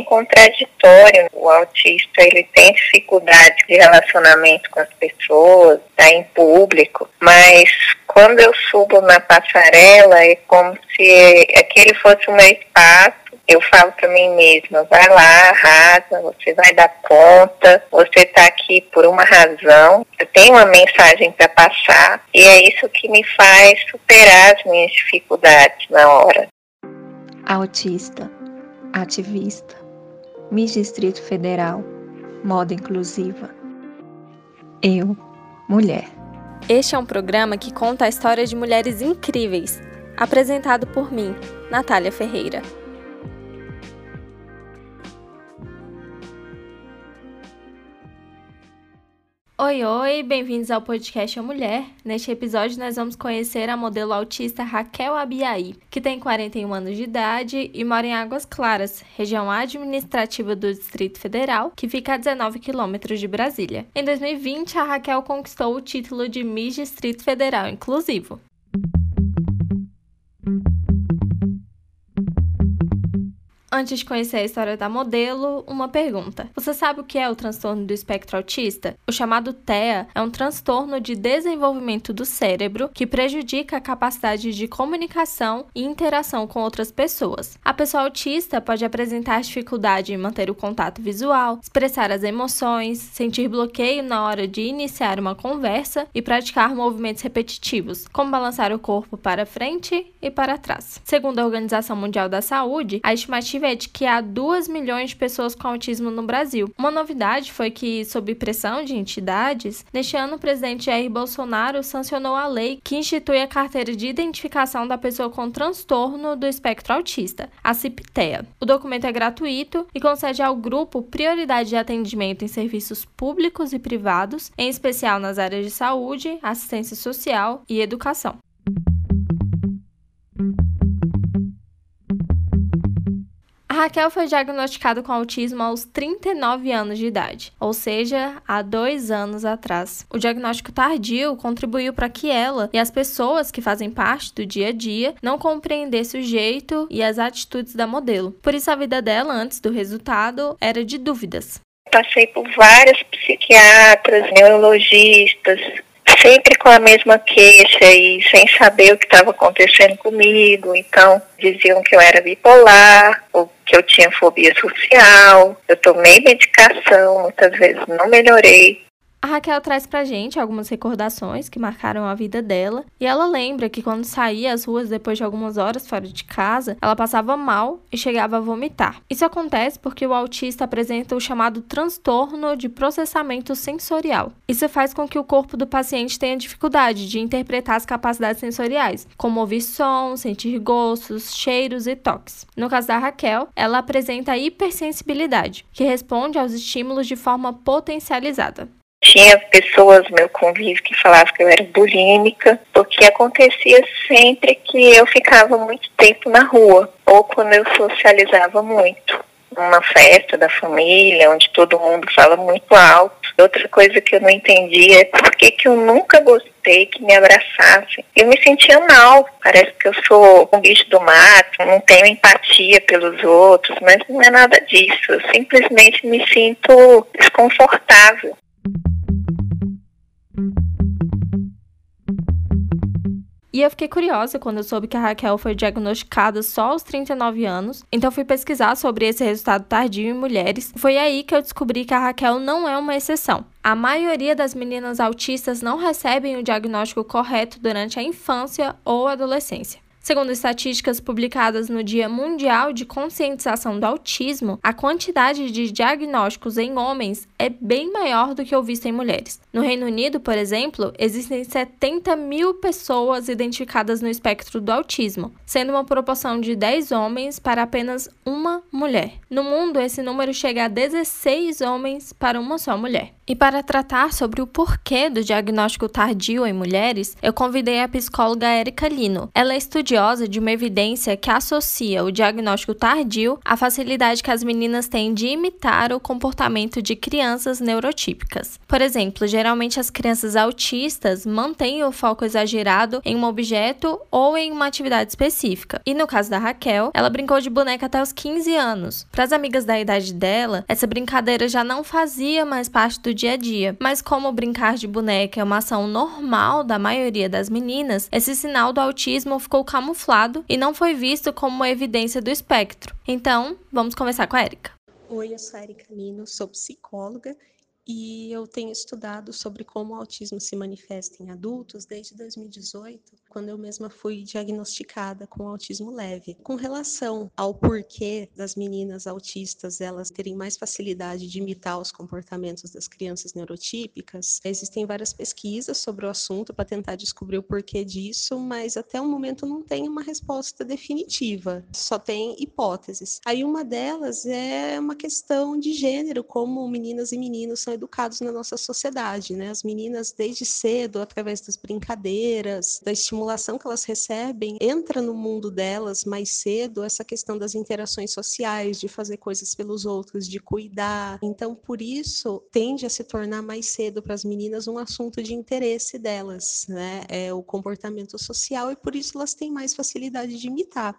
bem contraditório. O autista ele tem dificuldade de relacionamento com as pessoas, tá em público, mas quando eu subo na passarela é como se aquele fosse o meu espaço eu falo para mim mesma, vai lá, arrasa, você vai dar conta, você está aqui por uma razão, eu tenho uma mensagem para passar e é isso que me faz superar as minhas dificuldades na hora. Autista, ativista, Miss Distrito Federal, moda inclusiva. Eu, mulher. Este é um programa que conta a história de mulheres incríveis, apresentado por mim, Natália Ferreira. Oi, oi, bem-vindos ao podcast A Mulher. Neste episódio, nós vamos conhecer a modelo autista Raquel Abiaí, que tem 41 anos de idade e mora em Águas Claras, região administrativa do Distrito Federal, que fica a 19 quilômetros de Brasília. Em 2020, a Raquel conquistou o título de Miss Distrito Federal Inclusivo. Antes de conhecer a história da modelo, uma pergunta. Você sabe o que é o transtorno do espectro autista? O chamado TEA é um transtorno de desenvolvimento do cérebro que prejudica a capacidade de comunicação e interação com outras pessoas. A pessoa autista pode apresentar dificuldade em manter o contato visual, expressar as emoções, sentir bloqueio na hora de iniciar uma conversa e praticar movimentos repetitivos, como balançar o corpo para frente e para trás. Segundo a Organização Mundial da Saúde, a estimativa é de que há 2 milhões de pessoas com autismo no Brasil. Uma novidade foi que, sob pressão de entidades, neste ano o presidente Jair Bolsonaro sancionou a lei que institui a carteira de identificação da pessoa com transtorno do espectro autista, a CIPTEA. O documento é gratuito e concede ao grupo prioridade de atendimento em serviços públicos e privados, em especial nas áreas de saúde, assistência social e educação. Raquel foi diagnosticada com autismo aos 39 anos de idade, ou seja, há dois anos atrás. O diagnóstico tardio contribuiu para que ela e as pessoas que fazem parte do dia a dia não compreendessem o jeito e as atitudes da modelo. Por isso, a vida dela, antes do resultado, era de dúvidas. Passei por várias psiquiatras, neurologistas, sempre com a mesma queixa e sem saber o que estava acontecendo comigo. Então, diziam que eu era bipolar, ou que eu tinha fobia social. Eu tomei medicação, muitas vezes não melhorei. A Raquel traz pra gente algumas recordações que marcaram a vida dela, e ela lembra que quando saía às ruas depois de algumas horas fora de casa, ela passava mal e chegava a vomitar. Isso acontece porque o autista apresenta o chamado transtorno de processamento sensorial. Isso faz com que o corpo do paciente tenha dificuldade de interpretar as capacidades sensoriais, como ouvir sons, sentir gostos, cheiros e toques. No caso da Raquel, ela apresenta hipersensibilidade, que responde aos estímulos de forma potencializada. Tinha pessoas no meu convívio que falavam que eu era bulímica, porque acontecia sempre que eu ficava muito tempo na rua, ou quando eu socializava muito. Uma festa da família, onde todo mundo fala muito alto. Outra coisa que eu não entendia é por que, que eu nunca gostei que me abraçassem. Eu me sentia mal, parece que eu sou um bicho do mato, não tenho empatia pelos outros, mas não é nada disso. Eu simplesmente me sinto desconfortável. Eu fiquei curiosa quando eu soube que a Raquel foi diagnosticada só aos 39 anos, então fui pesquisar sobre esse resultado tardio em mulheres. Foi aí que eu descobri que a Raquel não é uma exceção. A maioria das meninas autistas não recebem o diagnóstico correto durante a infância ou adolescência. Segundo estatísticas publicadas no Dia Mundial de Conscientização do Autismo, a quantidade de diagnósticos em homens é bem maior do que o visto em mulheres. No Reino Unido, por exemplo, existem 70 mil pessoas identificadas no espectro do autismo, sendo uma proporção de 10 homens para apenas uma mulher. No mundo, esse número chega a 16 homens para uma só mulher. E para tratar sobre o porquê do diagnóstico tardio em mulheres, eu convidei a psicóloga Erika Lino. Ela é estudiosa de uma evidência que associa o diagnóstico tardio à facilidade que as meninas têm de imitar o comportamento de crianças neurotípicas. Por exemplo, geralmente as crianças autistas mantêm o foco exagerado em um objeto ou em uma atividade específica. E no caso da Raquel, ela brincou de boneca até os 15 anos. Para as amigas da idade dela, essa brincadeira já não fazia mais parte do dia a dia. Mas como brincar de boneca é uma ação normal da maioria das meninas, esse sinal do autismo ficou camuflado e não foi visto como uma evidência do espectro. Então, vamos começar com a Erika. Oi, eu sou a Erika Lino, sou psicóloga e eu tenho estudado sobre como o autismo se manifesta em adultos desde 2018, quando eu mesma fui diagnosticada com autismo leve. Com relação ao porquê das meninas autistas elas terem mais facilidade de imitar os comportamentos das crianças neurotípicas, existem várias pesquisas sobre o assunto para tentar descobrir o porquê disso, mas até o momento não tem uma resposta definitiva, só tem hipóteses. Aí uma delas é uma questão de gênero, como meninas e meninos são educados na nossa sociedade, né? As meninas desde cedo, através das brincadeiras, da estimulação que elas recebem, entra no mundo delas mais cedo essa questão das interações sociais, de fazer coisas pelos outros, de cuidar. Então, por isso, tende a se tornar mais cedo para as meninas um assunto de interesse delas, né? É o comportamento social e por isso elas têm mais facilidade de imitar.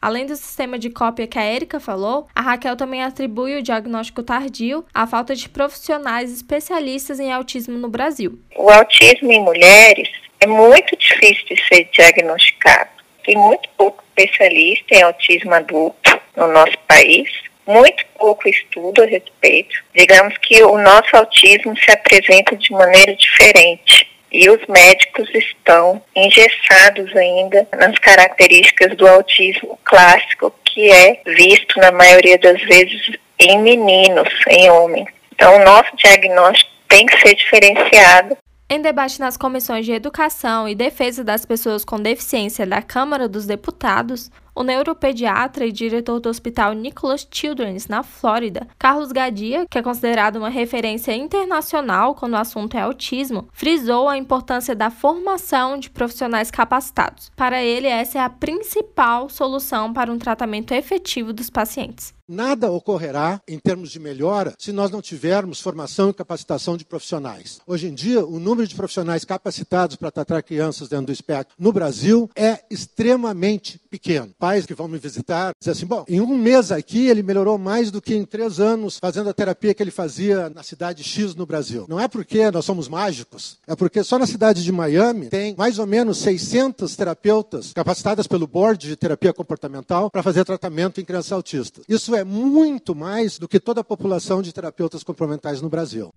Além do sistema de cópia que a Erika falou, a Raquel também atribui o diagnóstico tardio à falta de profissionais especialistas em autismo no Brasil. O autismo em mulheres é muito difícil de ser diagnosticado. Tem muito pouco especialista em autismo adulto no nosso país, muito pouco estudo a respeito. Digamos que o nosso autismo se apresenta de maneira diferente e os médicos estão engessados ainda nas características do autismo clássico, que é visto na maioria das vezes em meninos, em homens. Então, o nosso diagnóstico tem que ser diferenciado em debate nas comissões de Educação e Defesa das Pessoas com Deficiência da Câmara dos Deputados, o neuropediatra e diretor do Hospital Nicholas Children's, na Flórida, Carlos Gadia, que é considerado uma referência internacional quando o assunto é autismo, frisou a importância da formação de profissionais capacitados. Para ele, essa é a principal solução para um tratamento efetivo dos pacientes. Nada ocorrerá em termos de melhora se nós não tivermos formação e capacitação de profissionais. Hoje em dia, o número de profissionais capacitados para tratar crianças dentro do espectro no Brasil é extremamente pequeno. Pais que vão me visitar dizem assim: bom, em um mês aqui ele melhorou mais do que em três anos fazendo a terapia que ele fazia na cidade X no Brasil. Não é porque nós somos mágicos, é porque só na cidade de Miami tem mais ou menos 600 terapeutas capacitadas pelo board de terapia comportamental para fazer tratamento em crianças autistas. Isso é muito mais do que toda a população de terapeutas complementares no Brasil.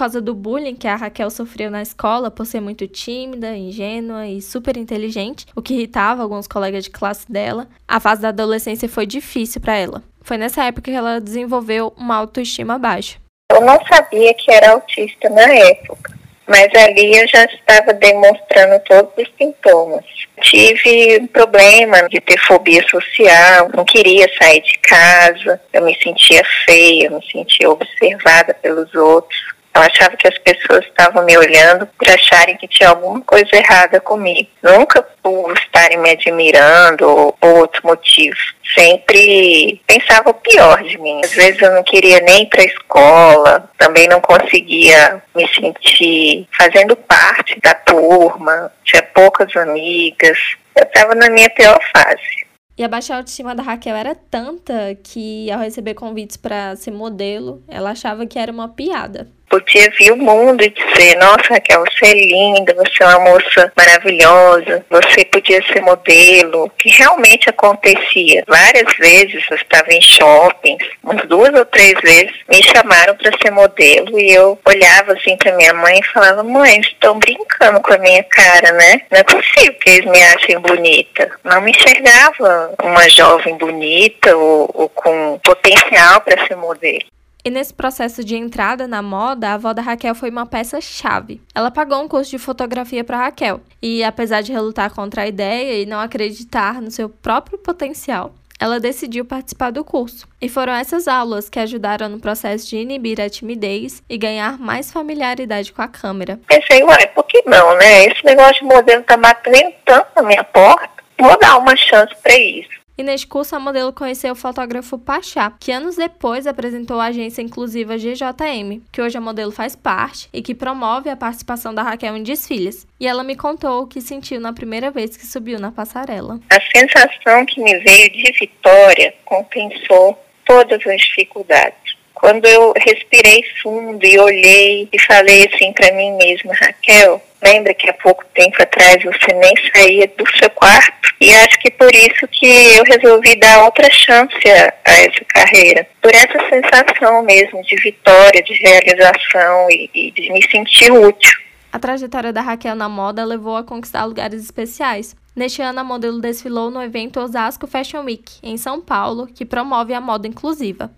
Causa do bullying que a Raquel sofreu na escola por ser muito tímida, ingênua e super inteligente, o que irritava alguns colegas de classe dela, a fase da adolescência foi difícil para ela. Foi nessa época que ela desenvolveu uma autoestima baixa. Eu não sabia que era autista na época mas ali eu já estava demonstrando todos os sintomas. Tive um problema de ter fobia social, não queria sair de casa, eu me sentia feia, eu me sentia observada pelos outros. Eu achava que as pessoas estavam me olhando por acharem que tinha alguma coisa errada comigo. Nunca por estarem me admirando ou, ou outro motivo. Sempre pensava o pior de mim. Às vezes eu não queria nem ir para a escola, também não conseguia me sentir fazendo parte da turma, tinha poucas amigas. Eu estava na minha pior fase. E a baixa autoestima da Raquel era tanta que, ao receber convites para ser modelo, ela achava que era uma piada podia vir o mundo e dizer, nossa Raquel, você é linda, você é uma moça maravilhosa, você podia ser modelo, que realmente acontecia. Várias vezes eu estava em shoppings, umas duas ou três vezes, me chamaram para ser modelo e eu olhava assim para minha mãe e falava, mãe, estão brincando com a minha cara, né? Não é possível que eles me achem bonita. Não me enxergava uma jovem bonita ou, ou com potencial para ser modelo. E nesse processo de entrada na moda, a avó da Raquel foi uma peça-chave. Ela pagou um curso de fotografia para Raquel, e apesar de relutar contra a ideia e não acreditar no seu próprio potencial, ela decidiu participar do curso. E foram essas aulas que ajudaram no processo de inibir a timidez e ganhar mais familiaridade com a câmera. Pensei, uai, por que não, né? Esse negócio de modelo tá batendo tanto na minha porta, vou dar uma chance para isso. E neste curso, a modelo conheceu o fotógrafo Pachá, que anos depois apresentou a agência inclusiva GJM, que hoje a modelo faz parte e que promove a participação da Raquel em desfiles. E ela me contou o que sentiu na primeira vez que subiu na passarela. A sensação que me veio de vitória compensou todas as dificuldades. Quando eu respirei fundo e olhei e falei assim para mim mesma, Raquel, lembra que há pouco tempo atrás você nem saía do seu quarto? E acho que por isso que eu resolvi dar outra chance a, essa carreira. Por essa sensação mesmo de vitória, de realização e, e de me sentir útil. A trajetória da Raquel na moda levou a conquistar lugares especiais. Neste ano, a modelo desfilou no evento Osasco Fashion Week, em São Paulo, que promove a moda inclusiva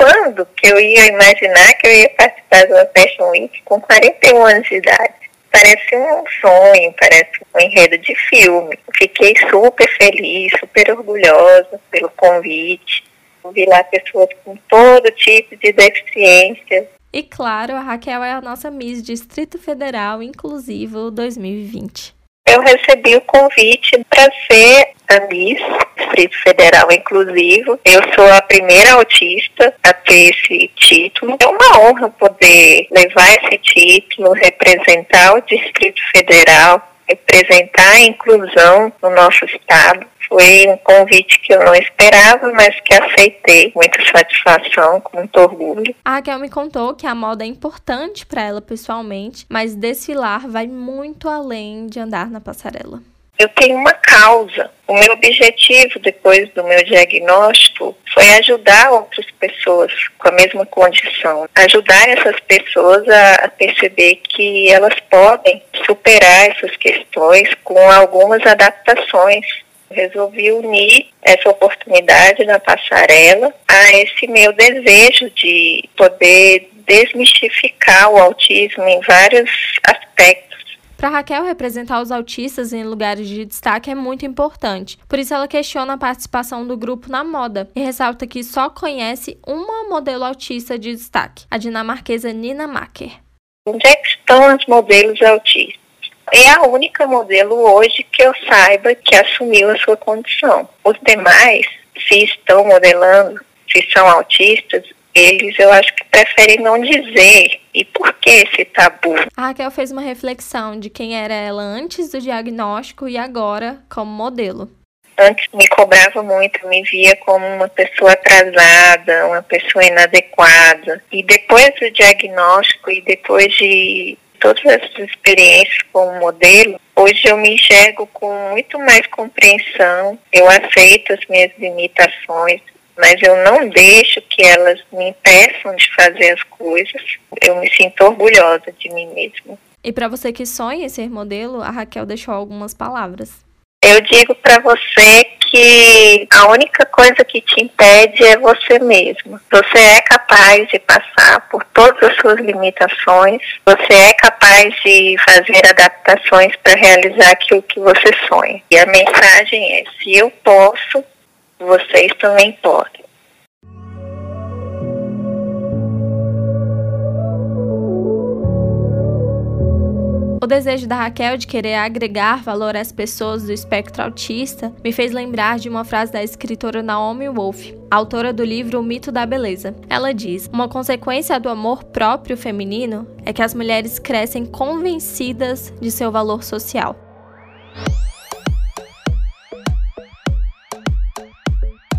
quando que eu ia imaginar que eu ia participar de uma Fashion Week com 41 anos de idade? Parece um sonho, parece um enredo de filme. Fiquei super feliz, super orgulhosa pelo convite. Vi lá pessoas com todo tipo de deficiência. E claro, a Raquel é a nossa Miss Distrito Federal Inclusivo 2020 eu recebi o convite para ser a Miss Distrito Federal Inclusivo. Eu sou a primeira autista a ter esse título. É uma honra poder levar esse título, representar o Distrito Federal, representar a inclusão no nosso estado. Foi um convite que eu não esperava, mas que aceitei com muita satisfação, com muito orgulho. A Raquel me contou que a moda é importante para ela pessoalmente, mas desfilar vai muito além de andar na passarela eu tenho uma causa. O meu objetivo depois do meu diagnóstico foi ajudar outras pessoas com a mesma condição, ajudar essas pessoas a, a perceber que elas podem superar essas questões com algumas adaptações resolvi unir essa oportunidade na passarela a esse meu desejo de poder desmistificar o autismo em vários aspectos para Raquel, representar os autistas em lugares de destaque é muito importante. Por isso, ela questiona a participação do grupo na moda e ressalta que só conhece uma modelo autista de destaque, a dinamarquesa Nina Macker. Onde é que estão as modelos autistas? É a única modelo hoje que eu saiba que assumiu a sua condição. Os demais, se estão modelando, se são autistas, eles eu acho que preferem não dizer. E por que esse tabu? A Raquel fez uma reflexão de quem era ela antes do diagnóstico e agora como modelo. Antes me cobrava muito, me via como uma pessoa atrasada, uma pessoa inadequada. E depois do diagnóstico e depois de todas essas experiências como modelo, hoje eu me enxergo com muito mais compreensão, eu aceito as minhas limitações, mas eu não deixo que elas me impeçam de fazer as coisas. Eu me sinto orgulhosa de mim mesma. E para você que sonha em ser modelo, a Raquel deixou algumas palavras. Eu digo para você que a única coisa que te impede é você mesma. Você é capaz de passar por todas as suas limitações, você é capaz de fazer adaptações para realizar aquilo que você sonha. E a mensagem é: se eu posso, vocês também podem. O desejo da Raquel de querer agregar valor às pessoas do espectro autista me fez lembrar de uma frase da escritora Naomi Wolf, autora do livro O Mito da Beleza. Ela diz: Uma consequência do amor próprio feminino é que as mulheres crescem convencidas de seu valor social.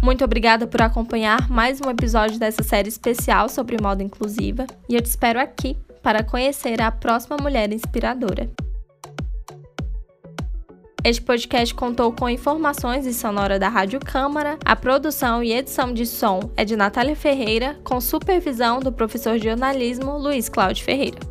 Muito obrigada por acompanhar mais um episódio dessa série especial sobre moda inclusiva e eu te espero aqui para conhecer a próxima mulher inspiradora. Este podcast contou com informações e sonora da Rádio Câmara. A produção e edição de som é de Natália Ferreira, com supervisão do professor de jornalismo Luiz Cláudio Ferreira.